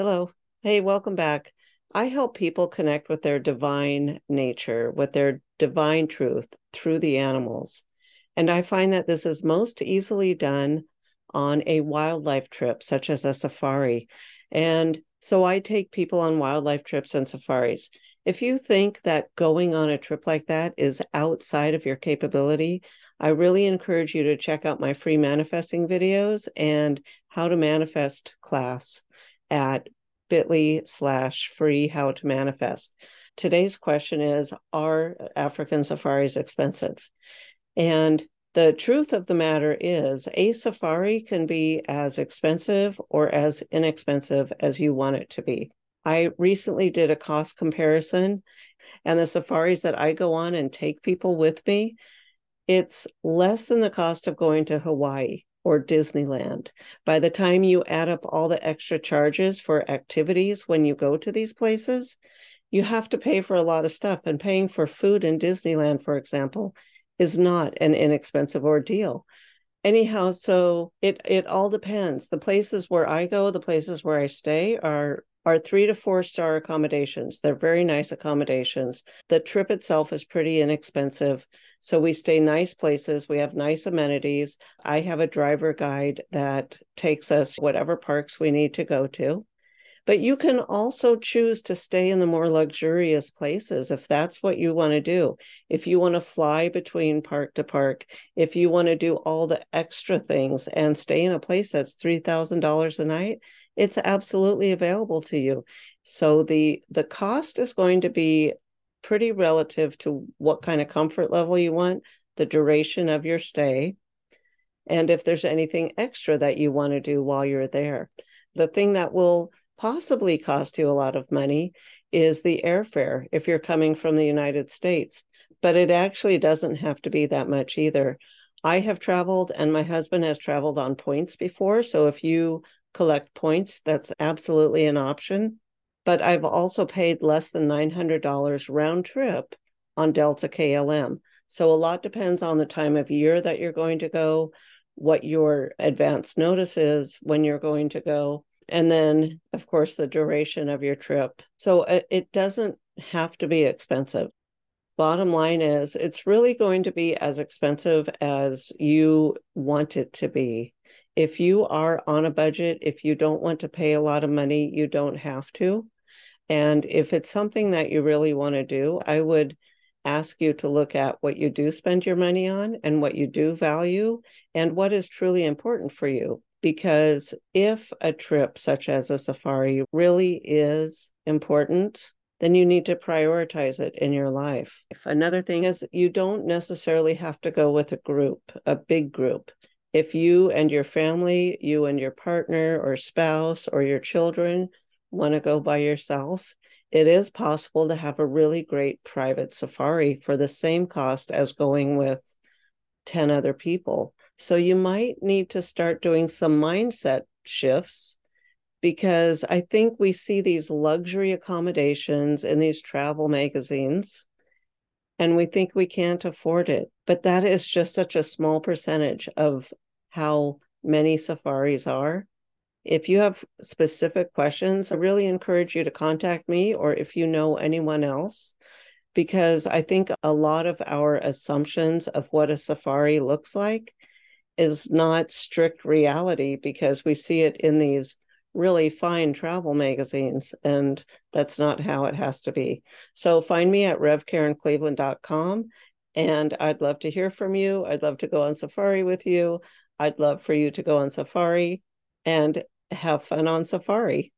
Hello. Hey, welcome back. I help people connect with their divine nature, with their divine truth through the animals. And I find that this is most easily done on a wildlife trip, such as a safari. And so I take people on wildlife trips and safaris. If you think that going on a trip like that is outside of your capability, I really encourage you to check out my free manifesting videos and how to manifest class at bit.ly slash free how to manifest. Today's question is Are African safaris expensive? And the truth of the matter is, a safari can be as expensive or as inexpensive as you want it to be. I recently did a cost comparison, and the safaris that I go on and take people with me, it's less than the cost of going to Hawaii or Disneyland. By the time you add up all the extra charges for activities when you go to these places, you have to pay for a lot of stuff. And paying for food in Disneyland, for example, is not an inexpensive ordeal. Anyhow, so it it all depends. The places where I go, the places where I stay are are three to four star accommodations. They're very nice accommodations. The trip itself is pretty inexpensive. So we stay nice places. We have nice amenities. I have a driver guide that takes us whatever parks we need to go to. But you can also choose to stay in the more luxurious places if that's what you want to do. If you want to fly between park to park, if you want to do all the extra things and stay in a place that's $3,000 a night, it's absolutely available to you. So the the cost is going to be pretty relative to what kind of comfort level you want, the duration of your stay, and if there's anything extra that you want to do while you're there. The thing that will possibly cost you a lot of money is the airfare if you're coming from the United States, but it actually doesn't have to be that much either. I have traveled and my husband has traveled on points before. So if you collect points, that's absolutely an option. But I've also paid less than $900 round trip on Delta KLM. So a lot depends on the time of year that you're going to go, what your advance notice is when you're going to go, and then, of course, the duration of your trip. So it, it doesn't have to be expensive. Bottom line is, it's really going to be as expensive as you want it to be if you are on a budget, if you don't want to pay a lot of money, you don't have to. And if it's something that you really want to do, I would ask you to look at what you do spend your money on and what you do value and what is truly important for you. Because if a trip such as a safari really is important, then you need to prioritize it in your life. Another thing is, you don't necessarily have to go with a group, a big group if you and your family, you and your partner or spouse or your children want to go by yourself, it is possible to have a really great private safari for the same cost as going with 10 other people. So you might need to start doing some mindset shifts because I think we see these luxury accommodations in these travel magazines and we think we can't afford it. But that is just such a small percentage of how many safaris are. If you have specific questions, I really encourage you to contact me or if you know anyone else, because I think a lot of our assumptions of what a safari looks like is not strict reality because we see it in these really fine travel magazines, and that's not how it has to be. So find me at revkarencleveland.com, and I'd love to hear from you. I'd love to go on safari with you. I'd love for you to go on safari and have fun on safari.